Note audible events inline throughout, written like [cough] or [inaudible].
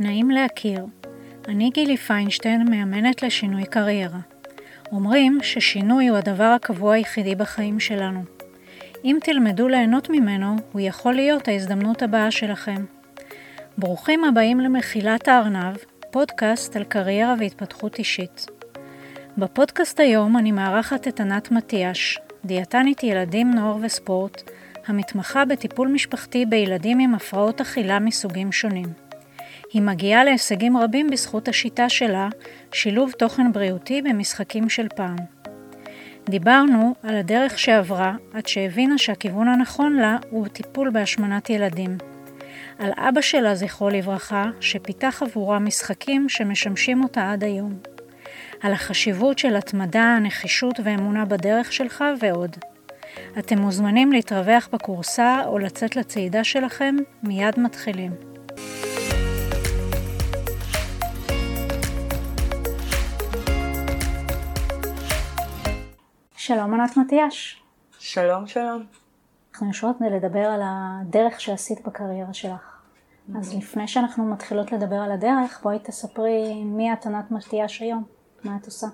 נעים להכיר. אני גילי פיינשטיין, מאמנת לשינוי קריירה. אומרים ששינוי הוא הדבר הקבוע היחידי בחיים שלנו. אם תלמדו ליהנות ממנו, הוא יכול להיות ההזדמנות הבאה שלכם. ברוכים הבאים למחילת הארנב, פודקאסט על קריירה והתפתחות אישית. בפודקאסט היום אני מארחת את ענת מטיאש, דיאטנית ילדים, נוער וספורט, המתמחה בטיפול משפחתי בילדים עם הפרעות אכילה מסוגים שונים. היא מגיעה להישגים רבים בזכות השיטה שלה, שילוב תוכן בריאותי במשחקים של פעם. דיברנו על הדרך שעברה עד שהבינה שהכיוון הנכון לה הוא טיפול בהשמנת ילדים. על אבא שלה, זכרו לברכה, שפיתח עבורה משחקים שמשמשים אותה עד היום. על החשיבות של התמדה, נחישות ואמונה בדרך שלך ועוד. אתם מוזמנים להתרווח בקורסה או לצאת לצעידה שלכם, מיד מתחילים. שלום ענת מטיאש. שלום, שלום. אנחנו יושבות לדבר על הדרך שעשית בקריירה שלך. אז לפני שאנחנו מתחילות לדבר על הדרך, בואי תספרי מי את ענת מטיאש היום, מה את עושה.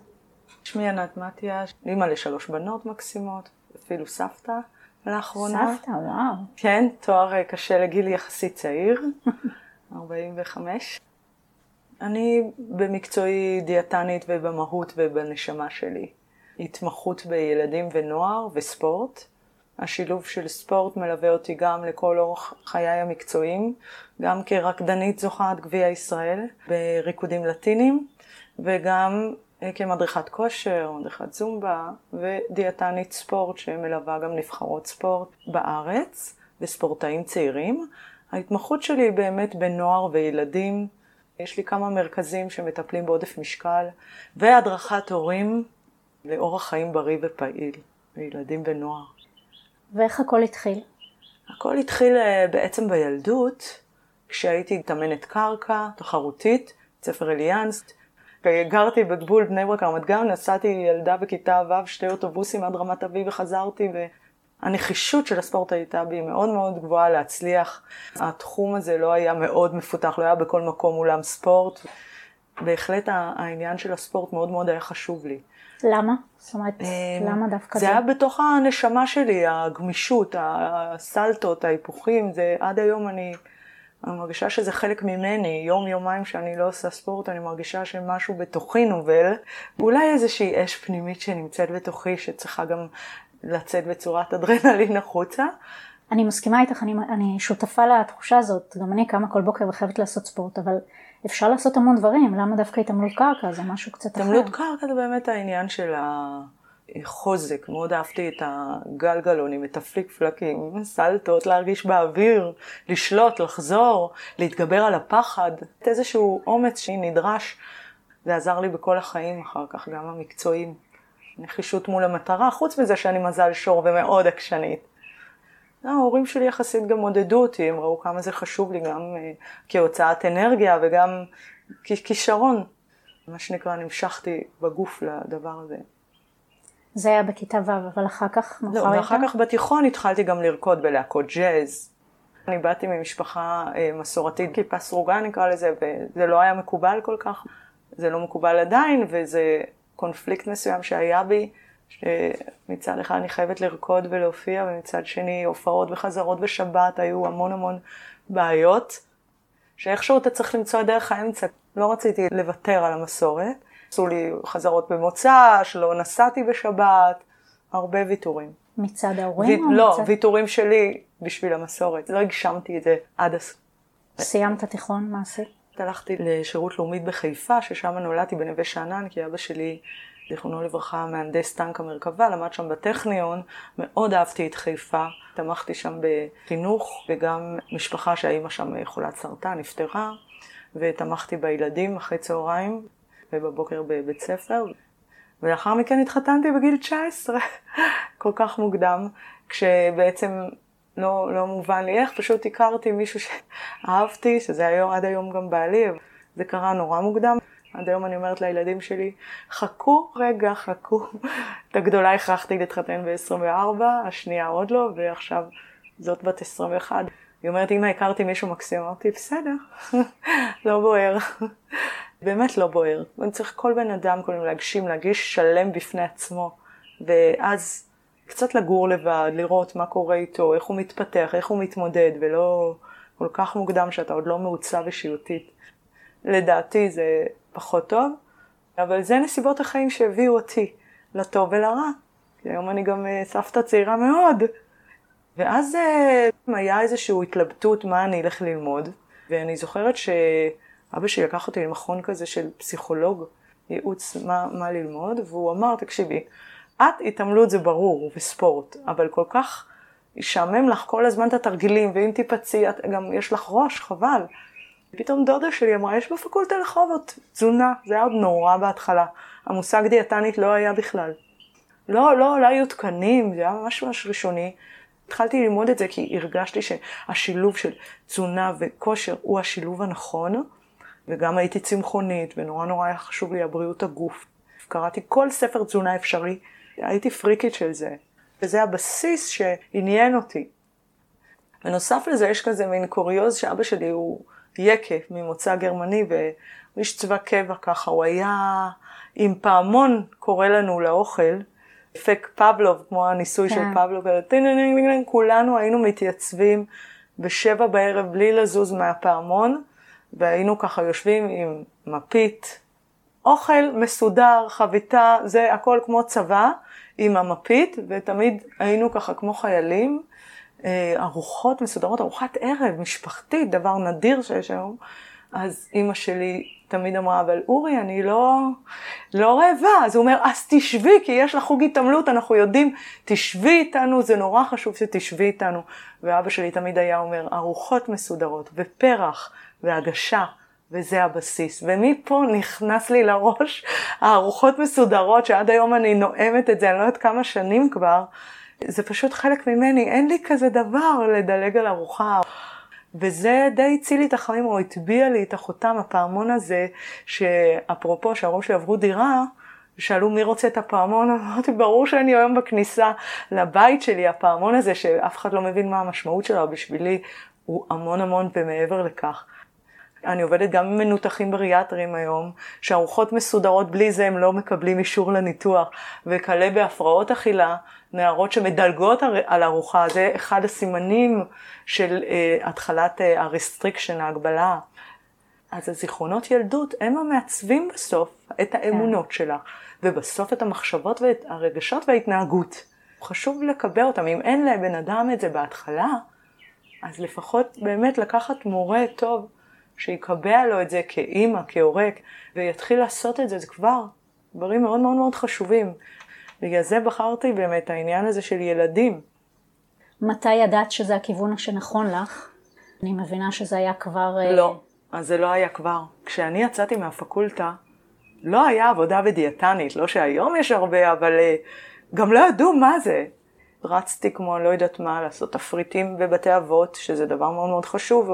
שמי ענת מטיאש, אימא לשלוש בנות מקסימות, אפילו סבתא לאחרונה. סבתא, וואו. כן, תואר אה, קשה לגיל יחסית צעיר, [laughs] 45. אני במקצועי דיאטנית ובמהות ובנשמה שלי. התמחות בילדים ונוער וספורט. השילוב של ספורט מלווה אותי גם לכל אורך חיי המקצועיים, גם כרקדנית זוכת גביע ישראל בריקודים לטינים, וגם אה, כמדריכת כושר, מדריכת זומבה ודיאטנית ספורט שמלווה גם נבחרות ספורט בארץ וספורטאים צעירים. ההתמחות שלי היא באמת בנוער וילדים. יש לי כמה מרכזים שמטפלים בעודף משקל והדרכת הורים לאורח חיים בריא ופעיל לילדים ונוער. ואיך הכל התחיל? הכל התחיל אה, בעצם בילדות, כשהייתי מתאמנת קרקע, תחרותית, ספר אליאנס. גרתי בגבול בני ברק רמת גן, נסעתי ילדה בכיתה ו' שתי אוטובוסים עד רמת אביב וחזרתי, והנחישות של הספורט הייתה בי מאוד מאוד גבוהה להצליח. התחום הזה לא היה מאוד מפותח, לא היה בכל מקום אולם ספורט. בהחלט העניין של הספורט מאוד מאוד היה חשוב לי. למה? זאת אומרת, אמ, למה דווקא זה? זה היה בתוך הנשמה שלי, הגמישות, הסלטות, ההיפוכים, זה עד היום אני, אני מרגישה שזה חלק ממני, יום יומיים שאני לא עושה ספורט, אני מרגישה שמשהו בתוכי נובל, ואולי איזושהי אש פנימית שנמצאת בתוכי, שצריכה גם לצאת בצורת אדרנלין החוצה. אני מסכימה איתך, אני, אני שותפה לתחושה הזאת, גם אני קמה כל בוקר וחייבת לעשות ספורט, אבל אפשר לעשות המון דברים, למה דווקא התעמלות קרקע? זה משהו קצת אחר. התעמלות קרקע זה באמת העניין של החוזק, מאוד אהבתי את הגלגלונים, את הפליק פלקים, סלטות, להרגיש באוויר, לשלוט, לחזור, להתגבר על הפחד, איזשהו אומץ שנדרש, זה עזר לי בכל החיים אחר כך, גם המקצועיים. נחישות מול המטרה, חוץ מזה שאני מזל שור ומאוד עקשנית. ההורים שלי יחסית גם עודדו אותי, הם ראו כמה זה חשוב לי גם uh, כהוצאת אנרגיה וגם ככישרון. מה שנקרא, נמשכתי בגוף לדבר הזה. זה היה בכיתה ו', אבל אחר כך, לא, ואחר כך בתיכון התחלתי גם לרקוד בלהקות ג'אז. אני באתי ממשפחה uh, מסורתית, כיפה סרוגה נקרא לזה, וזה לא היה מקובל כל כך. זה לא מקובל עדיין, וזה קונפליקט מסוים שהיה בי. שמצד אחד אני חייבת לרקוד ולהופיע, ומצד שני הופעות וחזרות בשבת, היו המון המון בעיות, שאיכשהו אתה צריך למצוא את דרך האמצע. לא רציתי לוותר על המסורת. עשו לי חזרות במוצא, שלא נסעתי בשבת, הרבה ויתורים. מצד ההורים ו... או לא, מצד... ויתורים שלי בשביל המסורת. לא הגשמתי את זה עד הסוף. סיימת תיכון, מה עשית? הלכתי לשירות לאומית בחיפה, ששם נולדתי בנווה שאנן, כי אבא שלי זיכרונו לברכה, מהנדס טנק המרכבה, למד שם בטכניון, מאוד אהבתי את חיפה, תמכתי שם בחינוך, וגם משפחה שהאימא שם חולת סרטן, נפטרה, ותמכתי בילדים אחרי צהריים, ובבוקר בבית ספר, ולאחר מכן התחתנתי בגיל 19, [laughs] כל כך מוקדם, כשבעצם לא, לא מובן לי איך, פשוט הכרתי מישהו שאהבתי, שזה היום, עד היום גם בעלי, זה קרה נורא מוקדם. עד היום אני אומרת לילדים שלי, חכו רגע, חכו. את הגדולה הכרחתי להתחתן ב-24, השנייה עוד לא, ועכשיו זאת בת 21. היא אומרת, אמא, הכרתי מישהו מקסים, אמרתי, בסדר, [laughs] לא בוער. באמת לא בוער. אני צריך כל בן אדם קודם להגשים, להגיש שלם בפני עצמו, ואז קצת לגור לבד, לראות מה קורה איתו, איך הוא מתפתח, איך הוא מתמודד, ולא כל כך מוקדם שאתה עוד לא מעוצב אישיותית. לדעתי זה פחות טוב, אבל זה נסיבות החיים שהביאו אותי, לטוב ולרע. כי היום אני גם אה, סבתא צעירה מאוד. ואז אה, היה איזושהי התלבטות מה אני אלך ללמוד, ואני זוכרת שאבא שלי לקח אותי למכון כזה של פסיכולוג, ייעוץ מה, מה ללמוד, והוא אמר, תקשיבי, את התעמלות זה ברור, וספורט, אבל כל כך ישעמם לך כל הזמן את התרגילים, ואם תיפצעי, גם יש לך ראש, חבל. פתאום דודה שלי אמרה, יש בפקולטה רחובות תזונה, זה היה עוד נורא בהתחלה. המושג דיאטנית לא היה בכלל. לא, לא, לא היו תקנים, זה היה ממש ממש ראשוני. התחלתי ללמוד את זה כי הרגשתי שהשילוב של תזונה וכושר הוא השילוב הנכון, וגם הייתי צמחונית, ונורא נורא היה חשוב לי הבריאות הגוף. קראתי כל ספר תזונה אפשרי, הייתי פריקית של זה, וזה הבסיס שעניין אותי. בנוסף לזה יש כזה מין קוריוז שאבא שלי הוא יקה ממוצא גרמני, והוא איש צבא קבע ככה, הוא היה עם פעמון קורא לנו לאוכל, אפק פבלוב, כמו הניסוי של כן. פבלוב, כולנו היינו מתייצבים בשבע בערב בלי לזוז מהפעמון, והיינו ככה יושבים עם מפית, אוכל מסודר, חביתה, זה הכל כמו צבא, עם המפית, ותמיד היינו ככה כמו חיילים. אה, ארוחות מסודרות, ארוחת ערב משפחתית, דבר נדיר שיש היום. אז אימא שלי תמיד אמרה, אבל אורי, אני לא, לא רעבה. אז הוא אומר, אז תשבי, כי יש לך חוג התעמלות, אנחנו יודעים, תשבי איתנו, זה נורא חשוב שתשבי איתנו. ואבא שלי תמיד היה אומר, ארוחות מסודרות, ופרח, והגשה, וזה הבסיס. ומפה נכנס לי לראש הארוחות מסודרות, שעד היום אני נואמת את זה, אני לא יודעת כמה שנים כבר. זה פשוט חלק ממני, אין לי כזה דבר לדלג על ארוחה. וזה די הציל לי את החיים, או הטביע לי את החותם, הפעמון הזה, שאפרופו שההורים שלי עברו דירה, שאלו מי רוצה את הפעמון, [laughs] אמרתי, ברור שאני היום בכניסה לבית שלי, הפעמון הזה, שאף אחד לא מבין מה המשמעות שלו, בשבילי הוא המון המון ומעבר לכך. אני עובדת גם עם מנותחים בריאטרים היום, שארוחות מסודרות בלי זה הם לא מקבלים אישור לניתוח, וכלה בהפרעות אכילה, נערות שמדלגות על ארוחה, זה אחד הסימנים של uh, התחלת uh, ה restriction, ההגבלה. אז הזיכרונות ילדות הם המעצבים בסוף את האמונות כן. שלך, ובסוף את המחשבות ואת הרגשות וההתנהגות. חשוב לקבע אותם, אם אין לבן אדם את זה בהתחלה, אז לפחות באמת לקחת מורה טוב שיקבע לו את זה כאימא, כהורה, ויתחיל לעשות את זה, זה כבר דברים מאוד מאוד מאוד חשובים. בגלל זה בחרתי באמת העניין הזה של ילדים. מתי ידעת שזה הכיוון שנכון לך? אני מבינה שזה היה כבר... אה, לא, אז זה לא היה כבר. כשאני יצאתי מהפקולטה, לא היה עבודה בדיאטנית, לא שהיום יש הרבה, אבל אה, גם לא ידעו מה זה. רצתי כמו לא יודעת מה, לעשות תפריטים בבתי אבות, שזה דבר מאוד מאוד חשוב.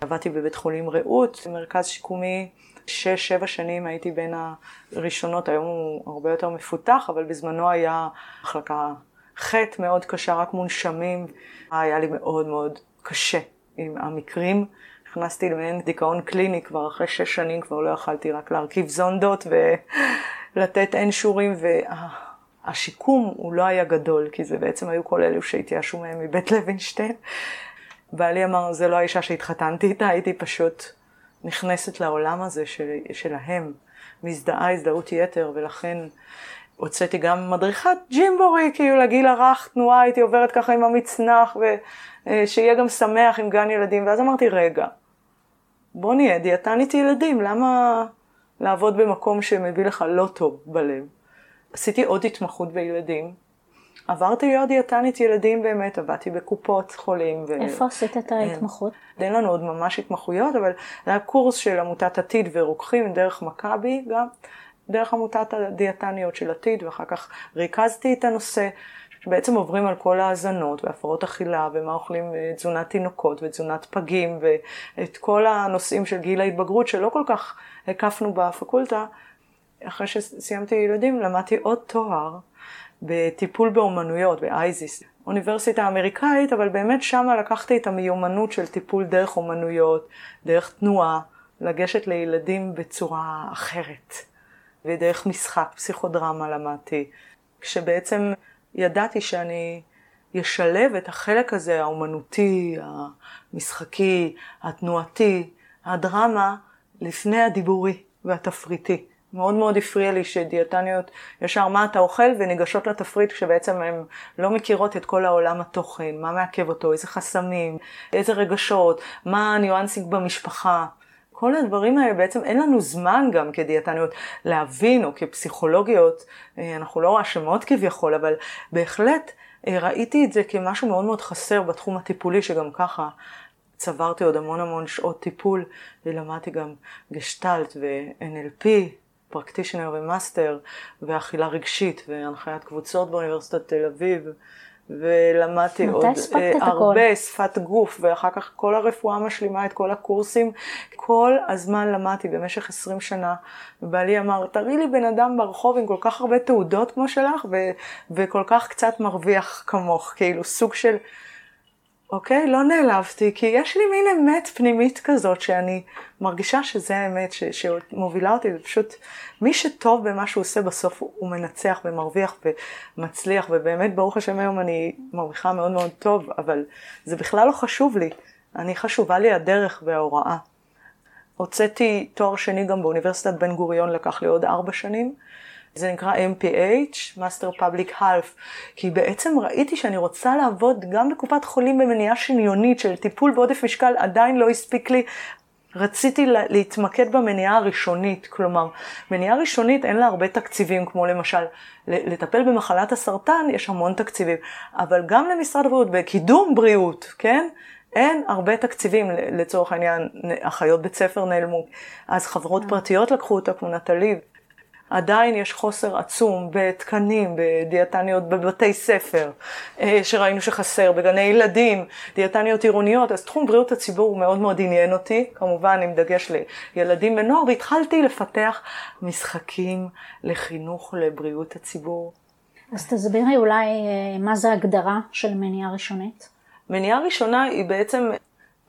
עבדתי בבית חולים רעות, מרכז שיקומי, שש, שבע שנים הייתי בין הראשונות, היום הוא הרבה יותר מפותח, אבל בזמנו היה מחלקה חטא מאוד קשה, רק מונשמים. היה לי מאוד מאוד קשה עם המקרים. נכנסתי למעין דיכאון קליני כבר אחרי שש שנים, כבר לא יכלתי רק להרכיב זונדות ולתת אין שורים, והשיקום הוא לא היה גדול, כי זה בעצם היו כל אלו שהתייאשו מהם מבית לוינשטיין. בעלי אמר, זה לא האישה שהתחתנתי איתה, הייתי פשוט נכנסת לעולם הזה של, שלהם, מזדהה הזדהות יתר, ולכן הוצאתי גם מדריכת ג'ימבורי, כאילו לגיל הרך, תנועה, הייתי עוברת ככה עם המצנח, ושיהיה גם שמח עם גן ילדים, ואז אמרתי, רגע, בוא נהיה דיאטנית ילדים, למה לעבוד במקום שמביא לך לא טוב בלב? עשיתי עוד התמחות בילדים, עברתי להיות דיאטנית ילדים באמת, עבדתי בקופות חולים. ו... איפה עשית את ההתמחות? אין לנו עוד ממש התמחויות, אבל זה היה קורס של עמותת עתיד ורוקחים דרך מכבי גם, דרך עמותת הדיאטניות של עתיד, ואחר כך ריכזתי את הנושא. שבעצם עוברים על כל ההאזנות והפרעות אכילה ומה אוכלים אה, תזונת תינוקות ותזונת פגים ואת כל הנושאים של גיל ההתבגרות שלא כל כך הקפנו בפקולטה. אחרי שסיימתי ילדים למדתי עוד תואר בטיפול באומנויות, באייזיס, אוניברסיטה אמריקאית, אבל באמת שמה לקחתי את המיומנות של טיפול דרך אומנויות, דרך תנועה, לגשת לילדים בצורה אחרת. ודרך משחק, פסיכודרמה למדתי, כשבעצם ידעתי שאני אשלב את החלק הזה, האומנותי, המשחקי, התנועתי, הדרמה, לפני הדיבורי והתפריטי. מאוד מאוד הפריע לי שדיאטניות ישר מה אתה אוכל? וניגשות לתפריט כשבעצם הן לא מכירות את כל העולם התוכן, מה מעכב אותו, איזה חסמים, איזה רגשות, מה ה nuancing במשפחה. כל הדברים האלה בעצם אין לנו זמן גם כדיאטניות להבין, או כפסיכולוגיות, אה, אנחנו לא אשמות כביכול, אבל בהחלט אה, ראיתי את זה כמשהו מאוד מאוד חסר בתחום הטיפולי, שגם ככה צברתי עוד המון המון שעות טיפול, ולמדתי גם גשטלט ו-NLP, practitioner ו master, ואכילה רגשית, והנחיית קבוצות באוניברסיטת תל אביב. ולמדתי עוד אה, הרבה שפת גוף, ואחר כך כל הרפואה משלימה את כל הקורסים. כל הזמן למדתי במשך 20 שנה, ובעלי אמר, תראי לי בן אדם ברחוב עם כל כך הרבה תעודות כמו שלך, ו- וכל כך קצת מרוויח כמוך, כאילו סוג של... אוקיי? לא נעלבתי, כי יש לי מין אמת פנימית כזאת שאני מרגישה שזה האמת ש, שמובילה אותי, זה פשוט מי שטוב במה שהוא עושה בסוף הוא מנצח ומרוויח ומצליח, ובאמת ברוך השם היום אני מרוויחה מאוד מאוד טוב, אבל זה בכלל לא חשוב לי, אני חשובה לי הדרך וההוראה. הוצאתי תואר שני גם באוניברסיטת בן גוריון, לקח לי עוד ארבע שנים. זה נקרא MPH, Master Public Health, כי בעצם ראיתי שאני רוצה לעבוד גם בקופת חולים במניעה שניונית של טיפול בעודף משקל, עדיין לא הספיק לי. רציתי להתמקד במניעה הראשונית, כלומר, מניעה ראשונית אין לה הרבה תקציבים, כמו למשל, לטפל במחלת הסרטן יש המון תקציבים, אבל גם למשרד הבריאות, בקידום בריאות, כן? אין הרבה תקציבים, לצורך העניין, אחיות בית ספר נעלמו, אז חברות אה. פרטיות לקחו אותה כמו נטלי, עדיין יש חוסר עצום בתקנים, בדיאטניות בבתי ספר, אה, שראינו שחסר, בגני ילדים, דיאטניות עירוניות, אז תחום בריאות הציבור מאוד מאוד עניין אותי, כמובן עם דגש לילדים ונוער, והתחלתי לפתח משחקים לחינוך לבריאות הציבור. אז תסבירי אולי אה, מה זה הגדרה של מניעה ראשונית? מניעה ראשונה היא בעצם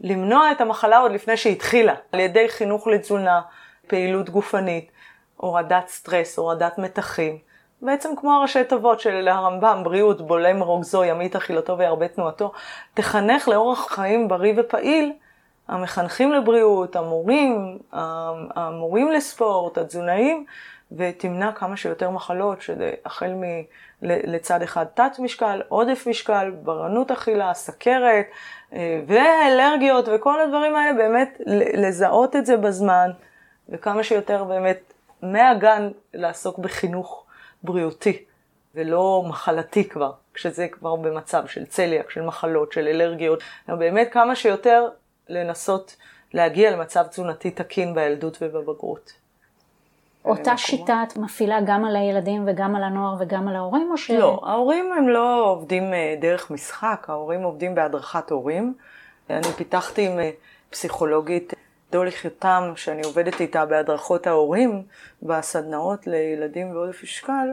למנוע את המחלה עוד לפני שהתחילה, על ידי חינוך לתזונה, פעילות גופנית. הורדת סטרס, הורדת מתחים. בעצם כמו הראשי תוות של הרמב"ם, בריאות, בולם רוגזו, ימית אכילתו וירבה תנועתו, תחנך לאורח חיים בריא ופעיל, המחנכים לבריאות, המורים, המורים לספורט, התזונאים, ותמנע כמה שיותר מחלות, שזה החל מ... לצד אחד תת משקל, עודף משקל, ברנות אכילה, סכרת, אה, ואלרגיות וכל הדברים האלה, באמת לזהות את זה בזמן, וכמה שיותר באמת מהגן לעסוק בחינוך בריאותי, ולא מחלתי כבר, כשזה כבר במצב של צליאק, של מחלות, של אלרגיות, באמת כמה שיותר לנסות להגיע למצב תזונתי תקין בילדות ובבגרות. אותה שיטה את מפעילה גם על הילדים וגם על הנוער וגם על ההורים או ש... לא, ההורים הם לא עובדים אה, דרך משחק, ההורים עובדים בהדרכת הורים. אני פיתחתי עם אה, פסיכולוגית דולי חיתם, שאני עובדת איתה בהדרכות ההורים, בסדנאות לילדים ועודף משקל,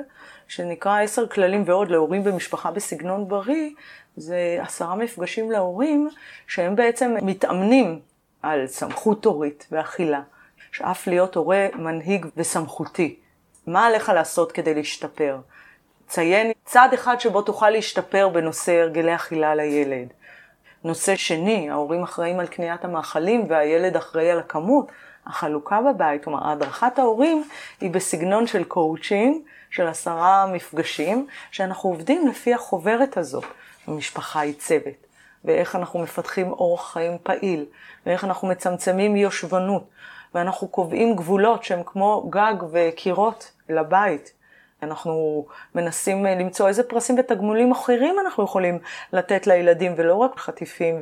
שנקרא עשר כללים ועוד להורים במשפחה בסגנון בריא, זה עשרה מפגשים להורים שהם בעצם מתאמנים על סמכות הורית ואכילה. שאף להיות הורה מנהיג וסמכותי. מה עליך לעשות כדי להשתפר? ציין צעד אחד שבו תוכל להשתפר בנושא הרגלי אכילה לילד. נושא שני, ההורים אחראים על קניית המאכלים והילד אחראי על הכמות. החלוקה בבית, כלומר הדרכת ההורים היא בסגנון של קואוצ'ינג, של עשרה מפגשים, שאנחנו עובדים לפי החוברת הזאת. המשפחה היא צוות, ואיך אנחנו מפתחים אורח חיים פעיל, ואיך אנחנו מצמצמים יושבנות, ואנחנו קובעים גבולות שהם כמו גג וקירות לבית. אנחנו מנסים אה, למצוא איזה פרסים ותגמולים אחרים אנחנו יכולים לתת לילדים, ולא רק חטיפים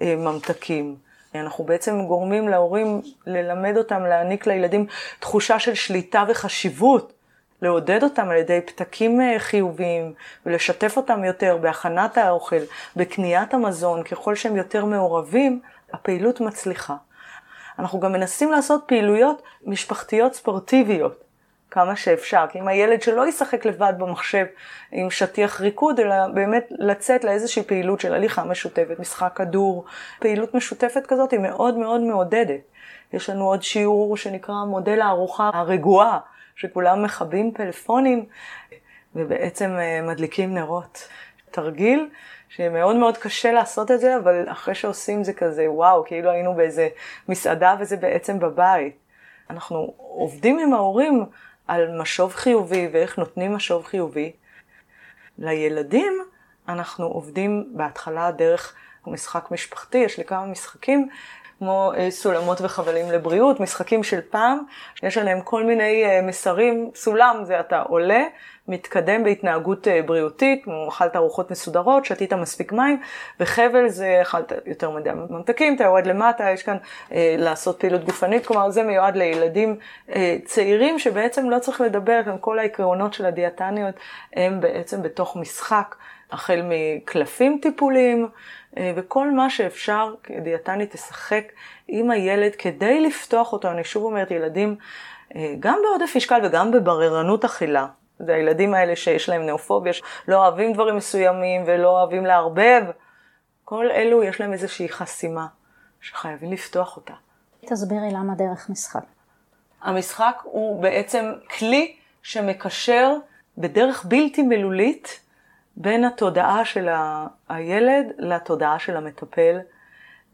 וממתקים. אנחנו בעצם גורמים להורים ללמד אותם, להעניק לילדים תחושה של שליטה וחשיבות, לעודד אותם על ידי פתקים אה, חיוביים ולשתף אותם יותר בהכנת האוכל, בקניית המזון, ככל שהם יותר מעורבים, הפעילות מצליחה. אנחנו גם מנסים לעשות פעילויות משפחתיות ספורטיביות. כמה שאפשר. כי אם הילד שלא ישחק לבד במחשב עם שטיח ריקוד, אלא באמת לצאת לאיזושהי פעילות של הליכה משותפת, משחק כדור, פעילות משותפת כזאת היא מאוד מאוד מעודדת. יש לנו עוד שיעור שנקרא מודל הארוחה הרגועה, שכולם מכבים פלאפונים ובעצם אה, מדליקים נרות. תרגיל שמאוד מאוד קשה לעשות את זה, אבל אחרי שעושים זה כזה, וואו, כאילו היינו באיזה מסעדה וזה בעצם בבית. אנחנו עובדים עם ההורים על משוב חיובי ואיך נותנים משוב חיובי. לילדים אנחנו עובדים בהתחלה דרך משחק משפחתי, יש לי כמה משחקים כמו אה, סולמות וחבלים לבריאות, משחקים של פעם, יש עליהם כל מיני אה, מסרים, סולם זה אתה עולה, מתקדם בהתנהגות אה, בריאותית, כמו אכלת ארוחות מסודרות, שתית מספיק מים, וחבל זה אכלת יותר מדי ממתקים, אתה יורד למטה, יש כאן אה, לעשות פעילות גופנית, כלומר זה מיועד לילדים אה, צעירים שבעצם לא צריך לדבר, גם כל העקרונות של הדיאטניות הם בעצם בתוך משחק, החל מקלפים טיפוליים, וכל מה שאפשר, דיאטנית תשחק עם הילד כדי לפתוח אותו. אני שוב אומרת, ילדים, אה, גם בעודף משקל וגם בבררנות אכילה. זה הילדים האלה שיש להם נאופוביה, לא אוהבים דברים מסוימים ולא אוהבים לערבב. כל אלו יש להם איזושהי חסימה שחייבים לפתוח אותה. תסבירי למה דרך משחק. המשחק הוא בעצם כלי שמקשר בדרך בלתי מילולית בין התודעה של הילד לתודעה של המטפל,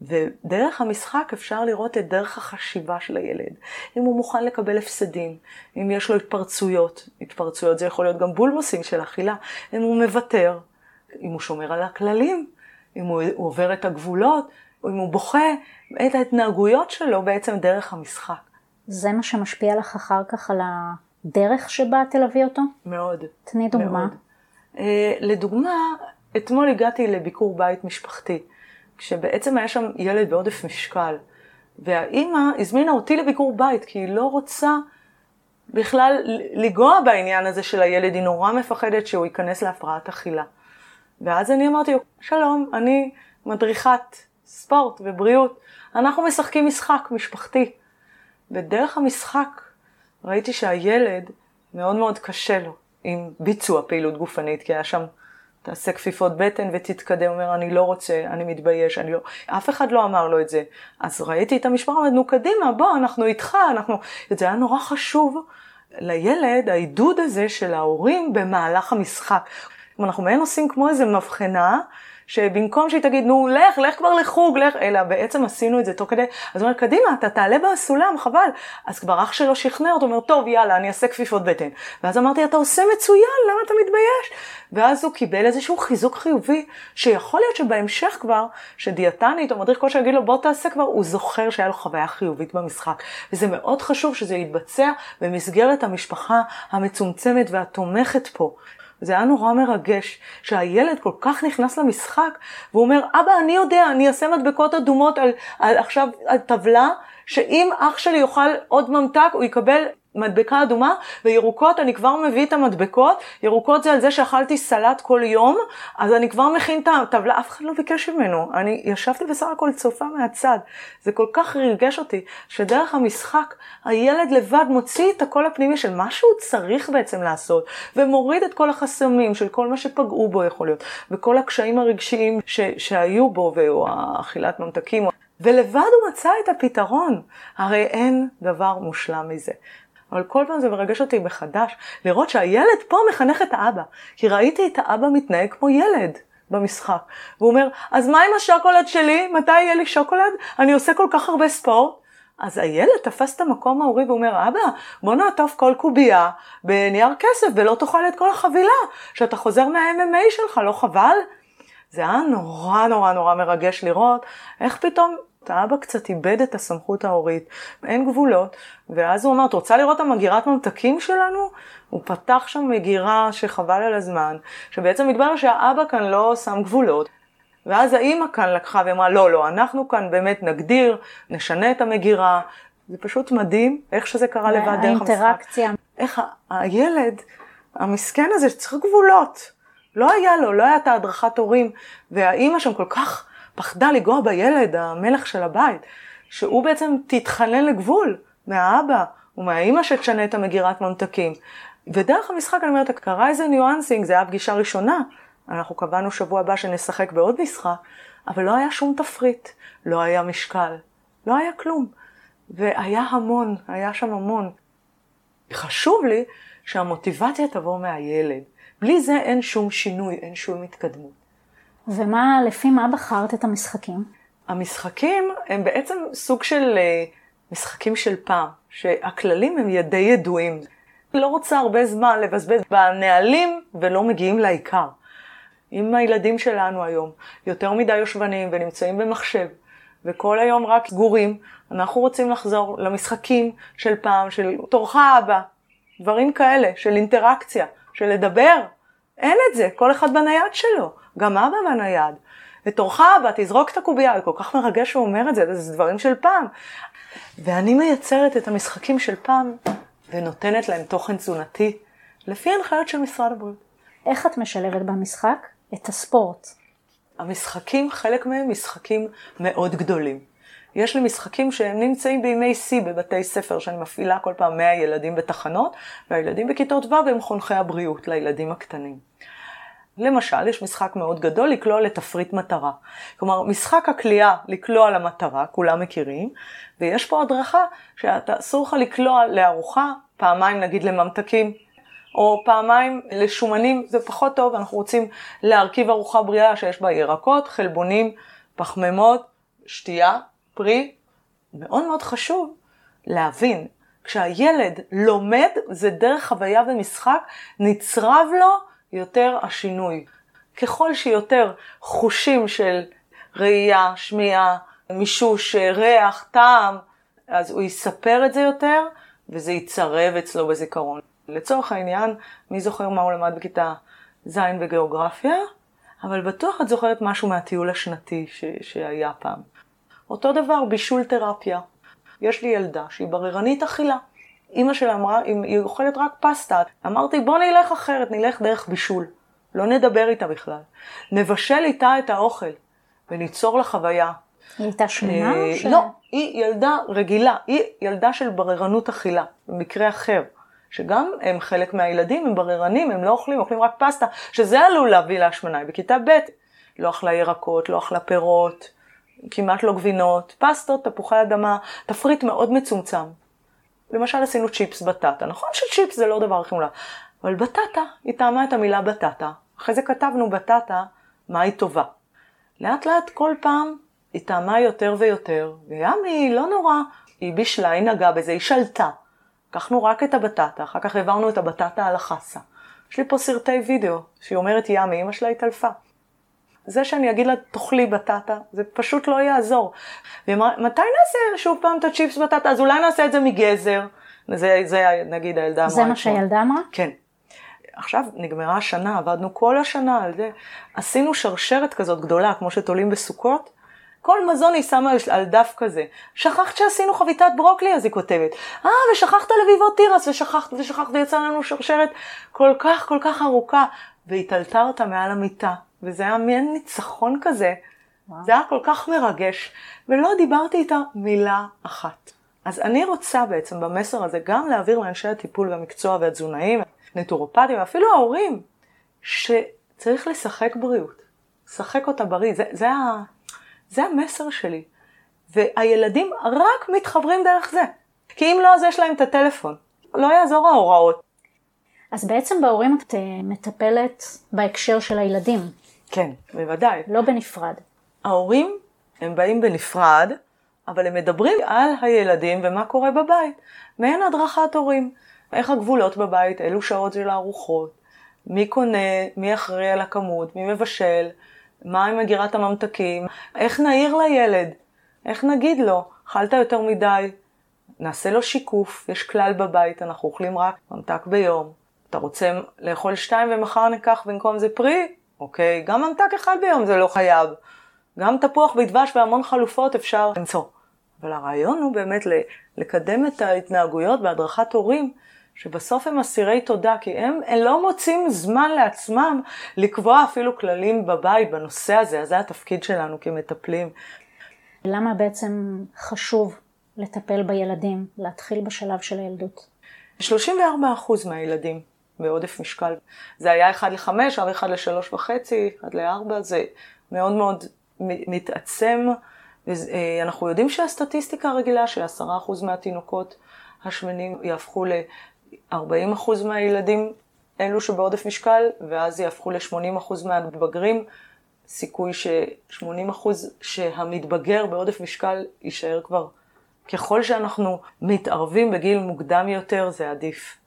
ודרך המשחק אפשר לראות את דרך החשיבה של הילד. אם הוא מוכן לקבל הפסדים, אם יש לו התפרצויות, התפרצויות זה יכול להיות גם בולמוסים של אכילה, אם הוא מוותר, אם הוא שומר על הכללים, אם הוא, הוא עובר את הגבולות, או אם הוא בוכה את ההתנהגויות שלו בעצם דרך המשחק. זה מה שמשפיע לך אחר כך על הדרך שבה תלווי אותו? מאוד. תני דוגמה. מאוד. אה, לדוגמה, אתמול הגעתי לביקור בית משפחתי, כשבעצם היה שם ילד בעודף משקל, והאימא הזמינה אותי לביקור בית, כי היא לא רוצה בכלל לנגוע בעניין הזה של הילד, היא נורא מפחדת שהוא ייכנס להפרעת אכילה. ואז אני אמרתי, שלום, אני מדריכת ספורט ובריאות, אנחנו משחקים משחק משפחתי. ודרך המשחק ראיתי שהילד מאוד מאוד קשה לו. עם ביצוע פעילות גופנית, כי היה שם, תעשה כפיפות בטן ותתקדם, אומר, אני לא רוצה, אני מתבייש, אני לא... אף אחד לא אמר לו את זה. אז ראיתי את המשפחה, אמרתי, נו קדימה, בוא, אנחנו איתך, אנחנו... זה היה נורא חשוב לילד, העידוד הזה של ההורים במהלך המשחק. אנחנו מעין עושים כמו איזה מבחנה, שבמקום שהיא תגיד, נו, לך, לך כבר לחוג, לך, אלא בעצם עשינו את זה תוך כדי, אז הוא אומר, קדימה, אתה תעלה בסולם, חבל. אז כבר אח שלו שכנע אותו, אומר, טוב, יאללה, אני אעשה כפיפות בטן. ואז אמרתי, אתה עושה מצוין, למה אתה מתבייש? ואז הוא קיבל איזשהו חיזוק חיובי, שיכול להיות שבהמשך כבר, שדיאטנית או מדריך כושר יגיד לו, בוא תעשה כבר, הוא זוכר שהיה לו חוויה חיובית במשחק. וזה מאוד חשוב שזה יתבצע במסגרת המשפחה המצומצמת והתומכת פה. זה היה נורא מרגש, שהילד כל כך נכנס למשחק, והוא אומר, אבא, אני יודע, אני אעשה מדבקות אדומות על, על עכשיו על טבלה, שאם אח שלי יאכל עוד ממתק, הוא יקבל מדבקה אדומה, וירוקות, אני כבר מביא את המדבקות, ירוקות זה על זה שאכלתי סלט כל יום, אז אני כבר מכין את הטבלה, אף אחד לא ביקש ממנו, אני ישבתי בסך הכל צופה מהצד. זה כל כך ריגש אותי, שדרך המשחק, הילד לבד מוציא את הקול הפנימי של מה שהוא צריך בעצם לעשות, ומוריד את כל החסמים של כל מה שפגעו בו יכול להיות, וכל הקשיים הרגשיים ש- שהיו בו, או אכילת ממתקים. ולבד הוא מצא את הפתרון. הרי אין דבר מושלם מזה. אבל כל פעם זה מרגש אותי מחדש, לראות שהילד פה מחנך את האבא. כי ראיתי את האבא מתנהג כמו ילד במשחק. והוא אומר, אז מה עם השוקולד שלי? מתי יהיה לי שוקולד? אני עושה כל כך הרבה ספורט. אז הילד תפס את המקום ההורי ואומר, אבא, בוא נעטוף כל קובייה בנייר כסף ולא תאכל את כל החבילה, שאתה חוזר מה-MMA שלך, לא חבל? זה היה נורא נורא נורא מרגש לראות איך פתאום האבא קצת איבד את הסמכות ההורית, אין גבולות, ואז הוא אמר, את רוצה לראות את המגירת ממתקים שלנו? הוא פתח שם מגירה שחבל על הזמן, שבעצם מתברר שהאבא כאן לא שם גבולות. ואז האימא כאן לקחה ואמרה, לא, לא, אנחנו כאן באמת נגדיר, נשנה את המגירה. זה פשוט מדהים איך שזה קרה לבד דרך המשחק. האינטראקציה. איך הילד, המסכן הזה, שצריך גבולות. לא היה לו, לא היה את ההדרכת הורים, והאימא שם כל כך פחדה לגוע בילד, המלך של הבית, שהוא בעצם תתחנן לגבול מהאבא, ומהאימא שתשנה את המגירת ממתקים. ודרך המשחק אני אומרת, קרה איזה nuancing, זה היה פגישה ראשונה, אנחנו קבענו שבוע הבא שנשחק בעוד משחק, אבל לא היה שום תפריט, לא היה משקל, לא היה כלום. והיה המון, היה שם המון. חשוב לי שהמוטיבציה תבוא מהילד. בלי זה אין שום שינוי, אין שום התקדמות. ומה, לפי מה בחרת את המשחקים? המשחקים הם בעצם סוג של אה, משחקים של פעם, שהכללים הם די ידועים. לא רוצה הרבה זמן לבזבז בנהלים ולא מגיעים לעיקר. עם הילדים שלנו היום, יותר מדי יושבנים ונמצאים במחשב, וכל היום רק סגורים, אנחנו רוצים לחזור למשחקים של פעם, של תורך אבא, דברים כאלה, של אינטראקציה, של לדבר. אין את זה, כל אחד בנייד שלו, גם אבא בנייד. ותורך אבא, תזרוק את הקובייה, זה כל כך מרגש שהוא אומר את זה, זה דברים של פעם. ואני מייצרת את המשחקים של פעם ונותנת להם תוכן תזונתי לפי הנחיות של משרד הבריאות. איך את משלבת במשחק את הספורט? המשחקים, חלק מהם משחקים מאוד גדולים. יש לי משחקים שהם נמצאים בימי שיא בבתי ספר, שאני מפעילה כל פעם 100 ילדים בתחנות, והילדים בכיתות ו' הם חונכי הבריאות לילדים הקטנים. למשל, יש משחק מאוד גדול לקלוע לתפריט מטרה. כלומר, משחק הקליעה לקלוע למטרה, כולם מכירים, ויש פה הדרכה שאתה אסור לך לקלוע לארוחה, פעמיים נגיד לממתקים, או פעמיים לשומנים, זה פחות טוב, אנחנו רוצים להרכיב ארוחה בריאה שיש בה ירקות, חלבונים, פחמימות, שתייה, פרי. מאוד מאוד חשוב להבין, כשהילד לומד, זה דרך חוויה ומשחק, נצרב לו יותר השינוי. ככל שיותר חושים של ראייה, שמיעה, מישוש, ריח, טעם, אז הוא יספר את זה יותר, וזה יצרב אצלו בזיכרון. לצורך העניין, מי זוכר מה הוא למד בכיתה ז' בגיאוגרפיה? אבל בטוח את זוכרת משהו מהטיול השנתי ש- שהיה פעם. אותו דבר, בישול תרפיה. יש לי ילדה שהיא בררנית אכילה. אימא שלה אמרה, היא אוכלת רק פסטה, אמרתי בוא נלך אחרת, נלך דרך בישול. לא נדבר איתה בכלל. נבשל איתה את האוכל וניצור לה חוויה. היא הייתה שמנה? אה, ש... לא, היא ילדה רגילה, היא ילדה של בררנות אכילה, במקרה אחר. שגם הם חלק מהילדים, הם בררנים, הם לא אוכלים, אוכלים רק פסטה, שזה עלול להביא להשמנה. היא בכיתה ב' לא אכלה ירקות, לא אכלה פירות, כמעט לא גבינות, פסטות, תפוחי אדמה, תפריט מאוד מצומצם. למשל עשינו צ'יפס בטטה, נכון שצ'יפס זה לא דבר הכי מולה, אבל בטטה, היא טעמה את המילה בטטה. אחרי זה כתבנו בטטה, מה היא טובה. לאט לאט כל פעם היא טעמה יותר ויותר, וימי, לא נורא, היא בישלה, היא נגעה בזה, היא שלטה. לקחנו רק את הבטטה, אחר כך העברנו את הבטטה על החסה. יש לי פה סרטי וידאו, שהיא אומרת ימי, אמא שלה התעלפה. זה שאני אגיד לה, תאכלי בטטה, זה פשוט לא יעזור. והיא אמרה, מתי נעשה שוב פעם את הצ'יפס בטטה? אז אולי נעשה את זה מגזר. זה, זה נגיד הילדה אמרה. זה מה שהילדה אמרה? כן. עכשיו נגמרה השנה, עבדנו כל השנה על זה. עשינו שרשרת כזאת גדולה, כמו שתולים בסוכות. כל מזון היא שמה על דף כזה. שכחת שעשינו חביתת ברוקלי, אז היא כותבת. אה, ושכחת לביבות תירס, ושכחת, ושכחת, ויצא לנו שרשרת כל כך כל כך ארוכה. והטלטה אותה מעל המיטה. וזה היה מעין ניצחון כזה. וואו. זה היה כל כך מרגש, ולא דיברתי איתה מילה אחת. אז אני רוצה בעצם במסר הזה גם להעביר לאנשי הטיפול והמקצוע והתזונאים, נטורופטים, ואפילו ההורים, שצריך לשחק בריאות. לשחק אותה בריא, זה, זה, ה, זה המסר שלי. והילדים רק מתחברים דרך זה. כי אם לא, אז יש להם את הטלפון. לא יעזור ההוראות. אז בעצם בהורים את מטפלת בהקשר של הילדים. כן, בוודאי. לא בנפרד. ההורים, הם באים בנפרד, אבל הם מדברים על הילדים ומה קורה בבית. מעין הדרכת הורים. איך הגבולות בבית, אילו שעות של הארוחות, מי קונה, מי אחראי על הכמות, מי מבשל, מה עם הגירת הממתקים, איך נעיר לילד, איך נגיד לו, אכלת יותר מדי, נעשה לו שיקוף, יש כלל בבית, אנחנו אוכלים רק ממתק ביום. אתה רוצה לאכול שתיים ומחר ניקח במקום זה פרי? אוקיי, גם ממתק אחד ביום זה לא חייב. גם תפוח בדבש והמון חלופות אפשר למצוא. אבל הרעיון הוא באמת לקדם את ההתנהגויות בהדרכת הורים, שבסוף הם אסירי תודה, כי הם, הם לא מוצאים זמן לעצמם לקבוע אפילו כללים בבית בנושא הזה, אז זה התפקיד שלנו כמטפלים. למה בעצם חשוב לטפל בילדים, להתחיל בשלב של הילדות? 34% מהילדים בעודף משקל. זה היה 1 ל-5, עכשיו 1 ל-3 וחצי, 1 ל-4, זה מאוד מאוד מתעצם. אנחנו יודעים שהסטטיסטיקה הרגילה של 10% מהתינוקות השמנים יהפכו ל-40% מהילדים אלו שבעודף משקל, ואז יהפכו ל-80% מהמתבגרים. סיכוי ש-80% שהמתבגר בעודף משקל יישאר כבר. ככל שאנחנו מתערבים בגיל מוקדם יותר, זה עדיף.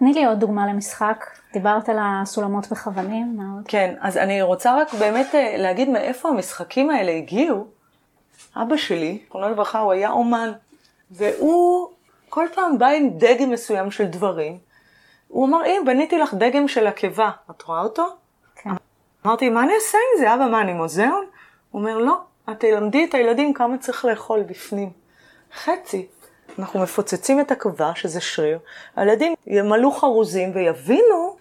תני לי עוד דוגמה למשחק. דיברת על הסולמות וחבלים, מה עוד? כן, אז אני רוצה רק באמת אה, להגיד מאיפה המשחקים האלה הגיעו. אבא שלי, זכרונו לברכה, הוא היה אומן, והוא כל פעם בא עם דגם מסוים של דברים. הוא אמר, הנה, בניתי לך דגם של עקבה, את רואה אותו? כן. אמרתי, מה אני אעשה עם זה, אבא, מה, אני מוזיאון? הוא אומר, לא, את תלמדי את הילדים כמה צריך לאכול בפנים. חצי. אנחנו מפוצצים את עקבה, שזה שריר, הילדים ימלאו חרוזים ויבינו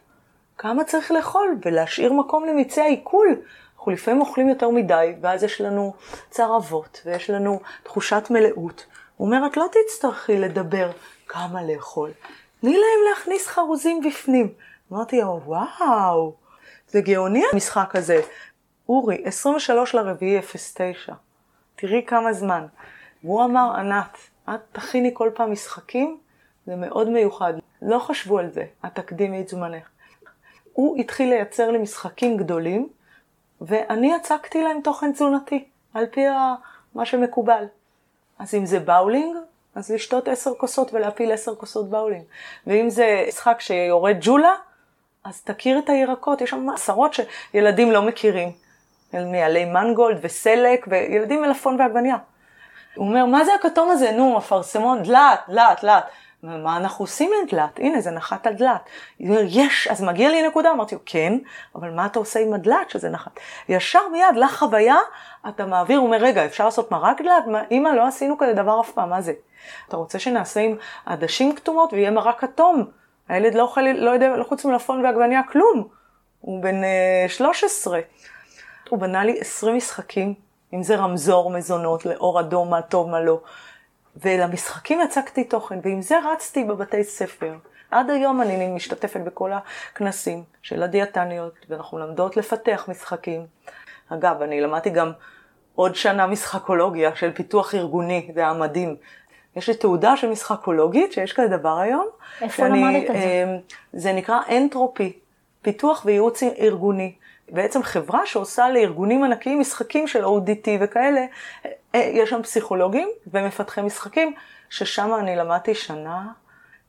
כמה צריך לאכול ולהשאיר מקום למיצי העיכול. אנחנו לפעמים אוכלים יותר מדי, ואז יש לנו צרבות ויש לנו תחושת מלאות. הוא אומר, את לא תצטרכי לדבר כמה לאכול. תני להם להכניס חרוזים בפנים. אמרתי לו, וואו, זה גאוני המשחק הזה. אורי, 23 לרביעי 09. תראי כמה זמן. והוא אמר, ענת, את תכיני כל פעם משחקים, זה מאוד מיוחד. לא חשבו על זה, את תקדימי את זמנך. הוא התחיל לייצר לי משחקים גדולים, ואני הצקתי להם תוכן תזונתי, על פי מה שמקובל. אז אם זה באולינג, אז לשתות עשר כוסות ולהפיל עשר כוסות באולינג. ואם זה משחק שיורד ג'ולה, אז תכיר את הירקות, יש שם עשרות שילדים לא מכירים. מעלי מנגולד וסלק, וילדים מלפון ועגבניה. הוא אומר, מה זה הכתום הזה? נו, אפרסמון, דלת, דלת, דלת. מה אנחנו עושים עם דלת? הנה, זה נחת על דלת. הוא אומר, יש, אז מגיע לי נקודה. אמרתי לו, כן, אבל מה אתה עושה עם הדלת שזה נחת? ישר מיד, לחוויה, אתה מעביר, הוא אומר, רגע, אפשר לעשות מרק דלת? אמא, לא עשינו כזה דבר אף פעם, מה זה? אתה רוצה שנעשה עם עדשים כתומות ויהיה מרק כתום? הילד לא אוכל, לא יודע, לא חוץ מלפון ועגבניה, כלום. הוא בן uh, אה, 13. הוא בנה לי 20 משחקים, אם זה רמזור מזונות, לאור אדום, מה טוב, מה לא. ולמשחקים הצגתי תוכן, ועם זה רצתי בבתי ספר. עד היום אני משתתפת בכל הכנסים של הדיאטניות, ואנחנו למדות לפתח משחקים. אגב, אני למדתי גם עוד שנה משחקולוגיה של פיתוח ארגוני, זה היה מדהים. יש לי תעודה של משחקולוגית, שיש כזה דבר היום. איפה שאני, למדת את זה? אה, זה נקרא אנטרופי, פיתוח וייעוץ ארגוני. בעצם חברה שעושה לארגונים ענקיים משחקים של ODT וכאלה, אה, אה, יש שם פסיכולוגים ומפתחי משחקים, ששם אני למדתי שנה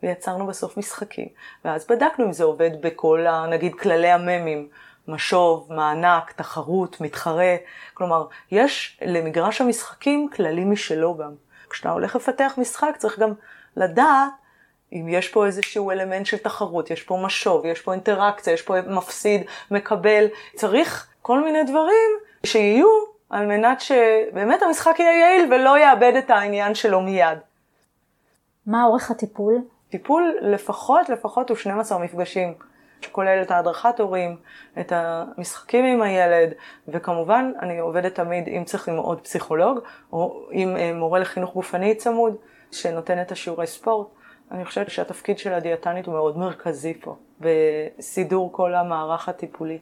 ויצרנו בסוף משחקים. ואז בדקנו אם זה עובד בכל, ה, נגיד, כללי הממים, משוב, מענק, תחרות, מתחרה. כלומר, יש למגרש המשחקים כללים משלו גם. כשאתה הולך לפתח משחק צריך גם לדעת אם יש פה איזשהו אלמנט של תחרות, יש פה משוב, יש פה אינטראקציה, יש פה מפסיד, מקבל, צריך כל מיני דברים שיהיו על מנת שבאמת המשחק יהיה יעיל ולא יאבד את העניין שלו מיד. מה אורך הטיפול? טיפול לפחות, לפחות הוא 12 מפגשים, שכולל את ההדרכת הורים, את המשחקים עם הילד, וכמובן אני עובדת תמיד, אם צריך עם עוד פסיכולוג, או עם אה, מורה לחינוך גופני צמוד, שנותן את השיעורי ספורט. אני חושבת שהתפקיד של הדיאטנית הוא מאוד מרכזי פה, בסידור כל המערך הטיפולי.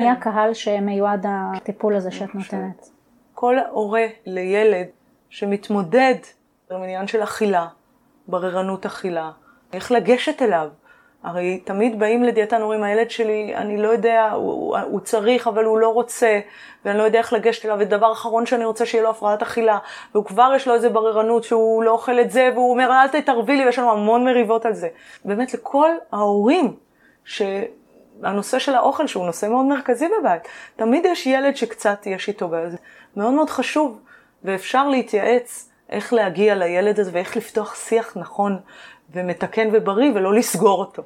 מי. הקהל שמיועד הטיפול הזה שאת נותנת? כל הורה לילד שמתמודד עם עניין של אכילה, בררנות אכילה, איך לגשת אליו. הרי תמיד באים לדיאטן, אומרים, הילד שלי, אני לא יודע, הוא, הוא צריך, אבל הוא לא רוצה, ואני לא יודע איך לגשת אליו, ודבר אחרון שאני רוצה שיהיה לו הפרעת אכילה, והוא כבר יש לו איזה בררנות שהוא לא אוכל את זה, והוא אומר, אל תתערבי לי, ויש לנו המון מריבות על זה. באמת, לכל ההורים, שהנושא של האוכל, שהוא נושא מאוד מרכזי בבית, תמיד יש ילד שקצת יש איתו בעיה, זה מאוד מאוד חשוב, ואפשר להתייעץ איך להגיע לילד הזה ואיך לפתוח שיח נכון ומתקן ובריא ולא לסגור אותו.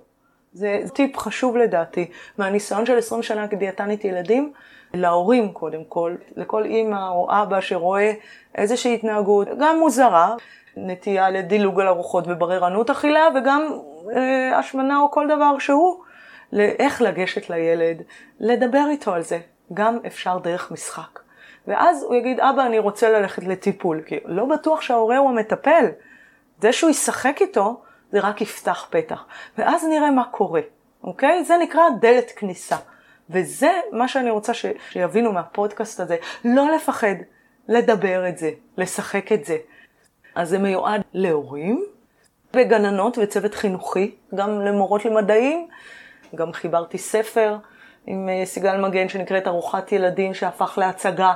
זה טיפ חשוב לדעתי, מהניסיון של 20 שנה כדיאטנית ילדים, להורים קודם כל, לכל אימא או אבא שרואה איזושהי התנהגות, גם מוזרה, נטייה לדילוג על ארוחות ובררנות אכילה, וגם אה, השמנה או כל דבר שהוא, לאיך לגשת לילד, לדבר איתו על זה. גם אפשר דרך משחק. ואז הוא יגיד, אבא, אני רוצה ללכת לטיפול, כי לא בטוח שההורה הוא המטפל. זה שהוא ישחק איתו, זה רק יפתח פתח. ואז נראה מה קורה, אוקיי? זה נקרא דלת כניסה. וזה מה שאני רוצה ש... שיבינו מהפודקאסט הזה, לא לפחד לדבר את זה, לשחק את זה. אז זה מיועד להורים וגננות וצוות חינוכי, גם למורות למדעים, גם חיברתי ספר עם אה, סיגל מגן שנקראת ארוחת ילדים שהפך להצגה.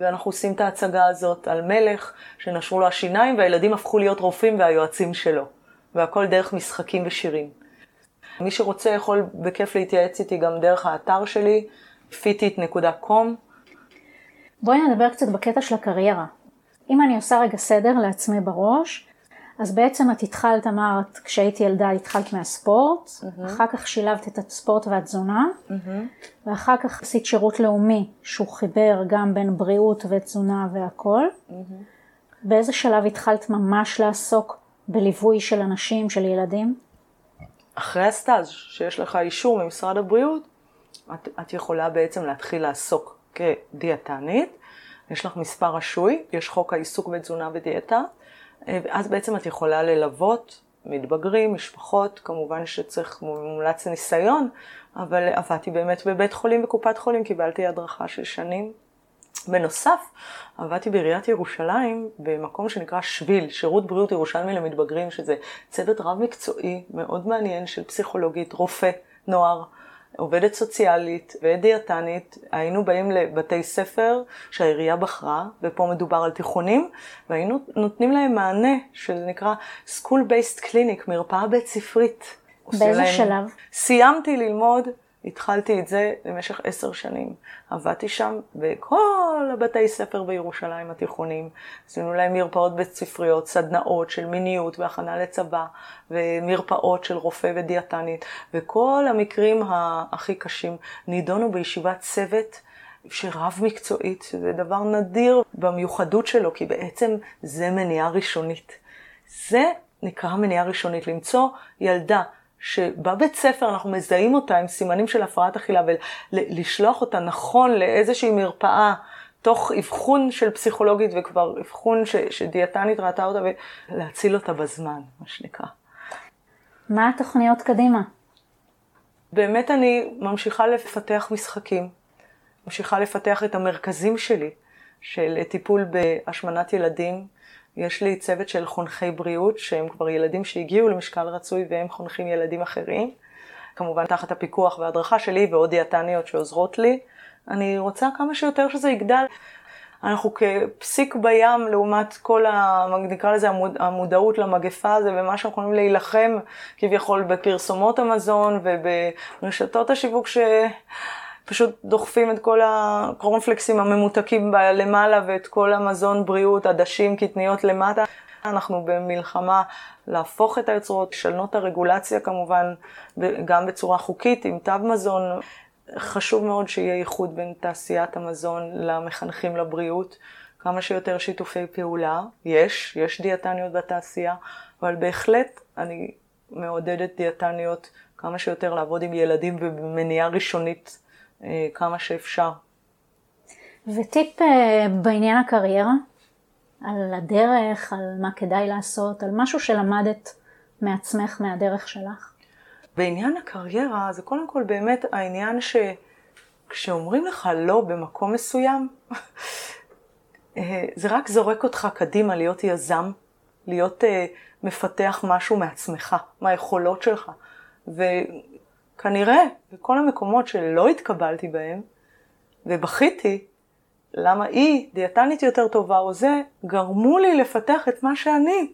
ואנחנו עושים את ההצגה הזאת על מלך שנשרו לו השיניים והילדים הפכו להיות רופאים והיועצים שלו. והכל דרך משחקים ושירים. מי שרוצה יכול בכיף להתייעץ איתי גם דרך האתר שלי, fitit.com. בואי נדבר קצת בקטע של הקריירה. אם אני עושה רגע סדר לעצמי בראש, אז בעצם את התחלת, אמרת, כשהייתי ילדה התחלת מהספורט, mm-hmm. אחר כך שילבת את הספורט והתזונה, mm-hmm. ואחר כך עשית שירות לאומי שהוא חיבר גם בין בריאות ותזונה והכל. Mm-hmm. באיזה שלב התחלת ממש לעסוק בליווי של אנשים, של ילדים? אחרי הסטאז' שיש לך אישור ממשרד הבריאות, את, את יכולה בעצם להתחיל לעסוק כדיאטנית. יש לך מספר רשוי, יש חוק העיסוק בתזונה ודיאטה, אה, ואז בעצם את יכולה ללוות מתבגרים, משפחות, כמובן שצריך מומלץ ניסיון, אבל עבדתי באמת בבית חולים וקופת חולים, קיבלתי הדרכה של שנים. בנוסף, עבדתי בעיריית ירושלים במקום שנקרא שביל, שירות בריאות ירושלמי למתבגרים, שזה צוות רב מקצועי מאוד מעניין של פסיכולוגית, רופא, נוער, עובדת סוציאלית ודיאטנית, היינו באים לבתי ספר שהעירייה בחרה, ופה מדובר על תיכונים, והיינו נותנים להם מענה, שזה נקרא School Based Clinic, מרפאה בית ספרית. באיזה להם... שלב? סיימתי ללמוד התחלתי את זה במשך עשר שנים. עבדתי שם בכל הבתי ספר בירושלים התיכונים. עשינו להם מרפאות בית ספריות, סדנאות של מיניות והכנה לצבא, ומרפאות של רופא ודיאטנית, וכל המקרים הכי קשים נידונו בישיבת צוות. שרב מקצועית, שזה דבר נדיר במיוחדות שלו, כי בעצם זה מניעה ראשונית. זה נקרא מניעה ראשונית, למצוא ילדה שבבית ספר אנחנו מזהים אותה עם סימנים של הפרעת אכילה ולשלוח אותה נכון לאיזושהי מרפאה תוך אבחון של פסיכולוגית וכבר אבחון ש, שדיאטנית ראתה אותה ולהציל אותה בזמן, מה שנקרא. מה התוכניות קדימה? באמת אני ממשיכה לפתח משחקים, ממשיכה לפתח את המרכזים שלי של טיפול בהשמנת ילדים, יש לי צוות של חונכי בריאות, שהם כבר ילדים שהגיעו למשקל רצוי והם חונכים ילדים אחרים. כמובן תחת הפיקוח וההדרכה שלי ועוד דיאטניות שעוזרות לי. אני רוצה כמה שיותר שזה יגדל. אנחנו כפסיק בים לעומת כל, ה, נקרא לזה המוד, המודעות למגפה הזה ומה שאנחנו יכולים להילחם כביכול בפרסומות המזון וברשתות השיווק ש... פשוט דוחפים את כל הקורנפלקסים הממותקים למעלה ואת כל המזון בריאות, עדשים, קטניות למטה. אנחנו במלחמה להפוך את היוצרות, לשנות הרגולציה כמובן, גם בצורה חוקית, עם תו מזון. חשוב מאוד שיהיה ייחוד בין תעשיית המזון למחנכים לבריאות. כמה שיותר שיתופי פעולה. יש, יש דיאטניות בתעשייה, אבל בהחלט אני מעודדת דיאטניות כמה שיותר לעבוד עם ילדים ובמניעה ראשונית כמה שאפשר. וטיפ אה, בעניין הקריירה, על הדרך, על מה כדאי לעשות, על משהו שלמדת מעצמך, מהדרך שלך? בעניין הקריירה זה קודם כל באמת העניין שכשאומרים לך לא במקום מסוים, [laughs] אה, זה רק זורק אותך קדימה להיות יזם, להיות מפתח משהו מעצמך, מהיכולות שלך. כנראה בכל המקומות שלא התקבלתי בהם, ובכיתי, למה היא, דיאטנית יותר טובה או זה, גרמו לי לפתח את מה שאני.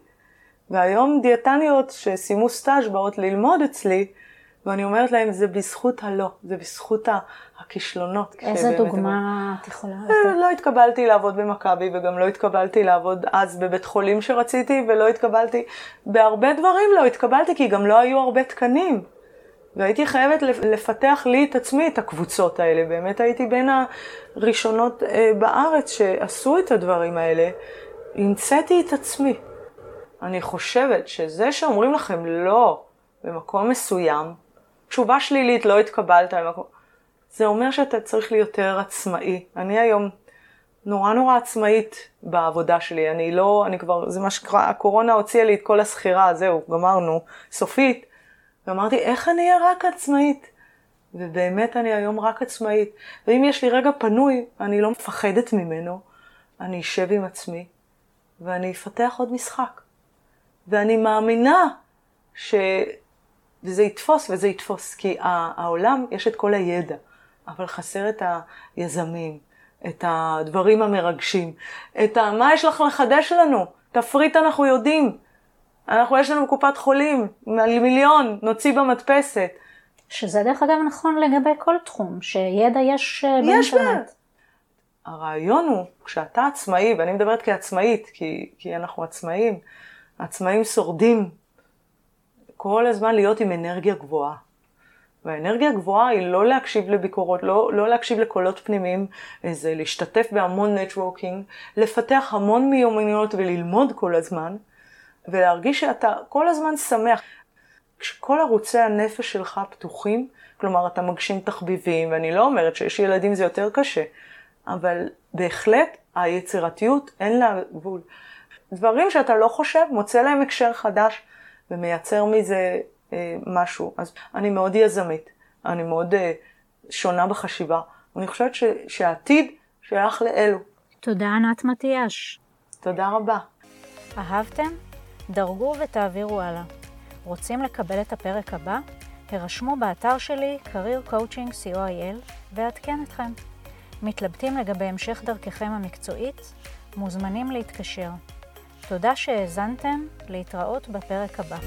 והיום דיאטניות שסיימו סטאז' באות ללמוד אצלי, ואני אומרת להם, זה בזכות הלא, זה בזכות הכישלונות. איזה דוגמה את יכולה לתת? לא התקבלתי לעבוד במכבי, וגם לא התקבלתי לעבוד אז בבית חולים שרציתי, ולא התקבלתי, בהרבה דברים לא התקבלתי, כי גם לא היו הרבה תקנים. והייתי חייבת לפתח לי את עצמי, את הקבוצות האלה. באמת הייתי בין הראשונות אה, בארץ שעשו את הדברים האלה. המצאתי את עצמי. אני חושבת שזה שאומרים לכם לא במקום מסוים, תשובה שלילית, לא התקבלת למקום, זה אומר שאתה צריך להיות יותר עצמאי. אני היום נורא נורא עצמאית בעבודה שלי. אני לא, אני כבר, זה מה שקרה, הקורונה הוציאה לי את כל הסחירה, זהו, גמרנו, סופית. ואמרתי, איך אני אהיה רק עצמאית? ובאמת אני היום רק עצמאית. ואם יש לי רגע פנוי, אני לא מפחדת ממנו, אני אשב עם עצמי, ואני אפתח עוד משחק. ואני מאמינה שזה יתפוס וזה יתפוס, כי העולם, יש את כל הידע, אבל חסר את היזמים, את הדברים המרגשים, את ה... מה יש לך לחדש לנו? תפריט אנחנו יודעים. אנחנו, יש לנו קופת חולים, מיליון, נוציא במדפסת. שזה דרך אגב נכון לגבי כל תחום, שידע יש אה, באינטרנט. הרעיון הוא, כשאתה עצמאי, ואני מדברת כעצמאית, כי, כי אנחנו עצמאים, עצמאים שורדים כל הזמן להיות עם אנרגיה גבוהה. והאנרגיה הגבוהה היא לא להקשיב לביקורות, לא, לא להקשיב לקולות פנימיים, זה להשתתף בהמון נטוורקינג, לפתח המון מיומנויות וללמוד כל הזמן, ולהרגיש שאתה כל הזמן שמח. כשכל ערוצי הנפש שלך פתוחים, כלומר אתה מגשים תחביבים, ואני לא אומרת שיש ילדים זה יותר קשה, אבל בהחלט היצירתיות אין לה גבול. דברים שאתה לא חושב, מוצא להם הקשר חדש ומייצר מזה אה, משהו. אז אני מאוד יזמית, אני מאוד אה, שונה בחשיבה. אני חושבת ש, שהעתיד שייך לאלו. תודה ענת מתיאש. תודה רבה. אהבתם? דרגו ותעבירו הלאה. רוצים לקבל את הפרק הבא? הרשמו באתר שלי career coaching co.il ואעדכן אתכם. מתלבטים לגבי המשך דרככם המקצועית? מוזמנים להתקשר. תודה שהאזנתם, להתראות בפרק הבא.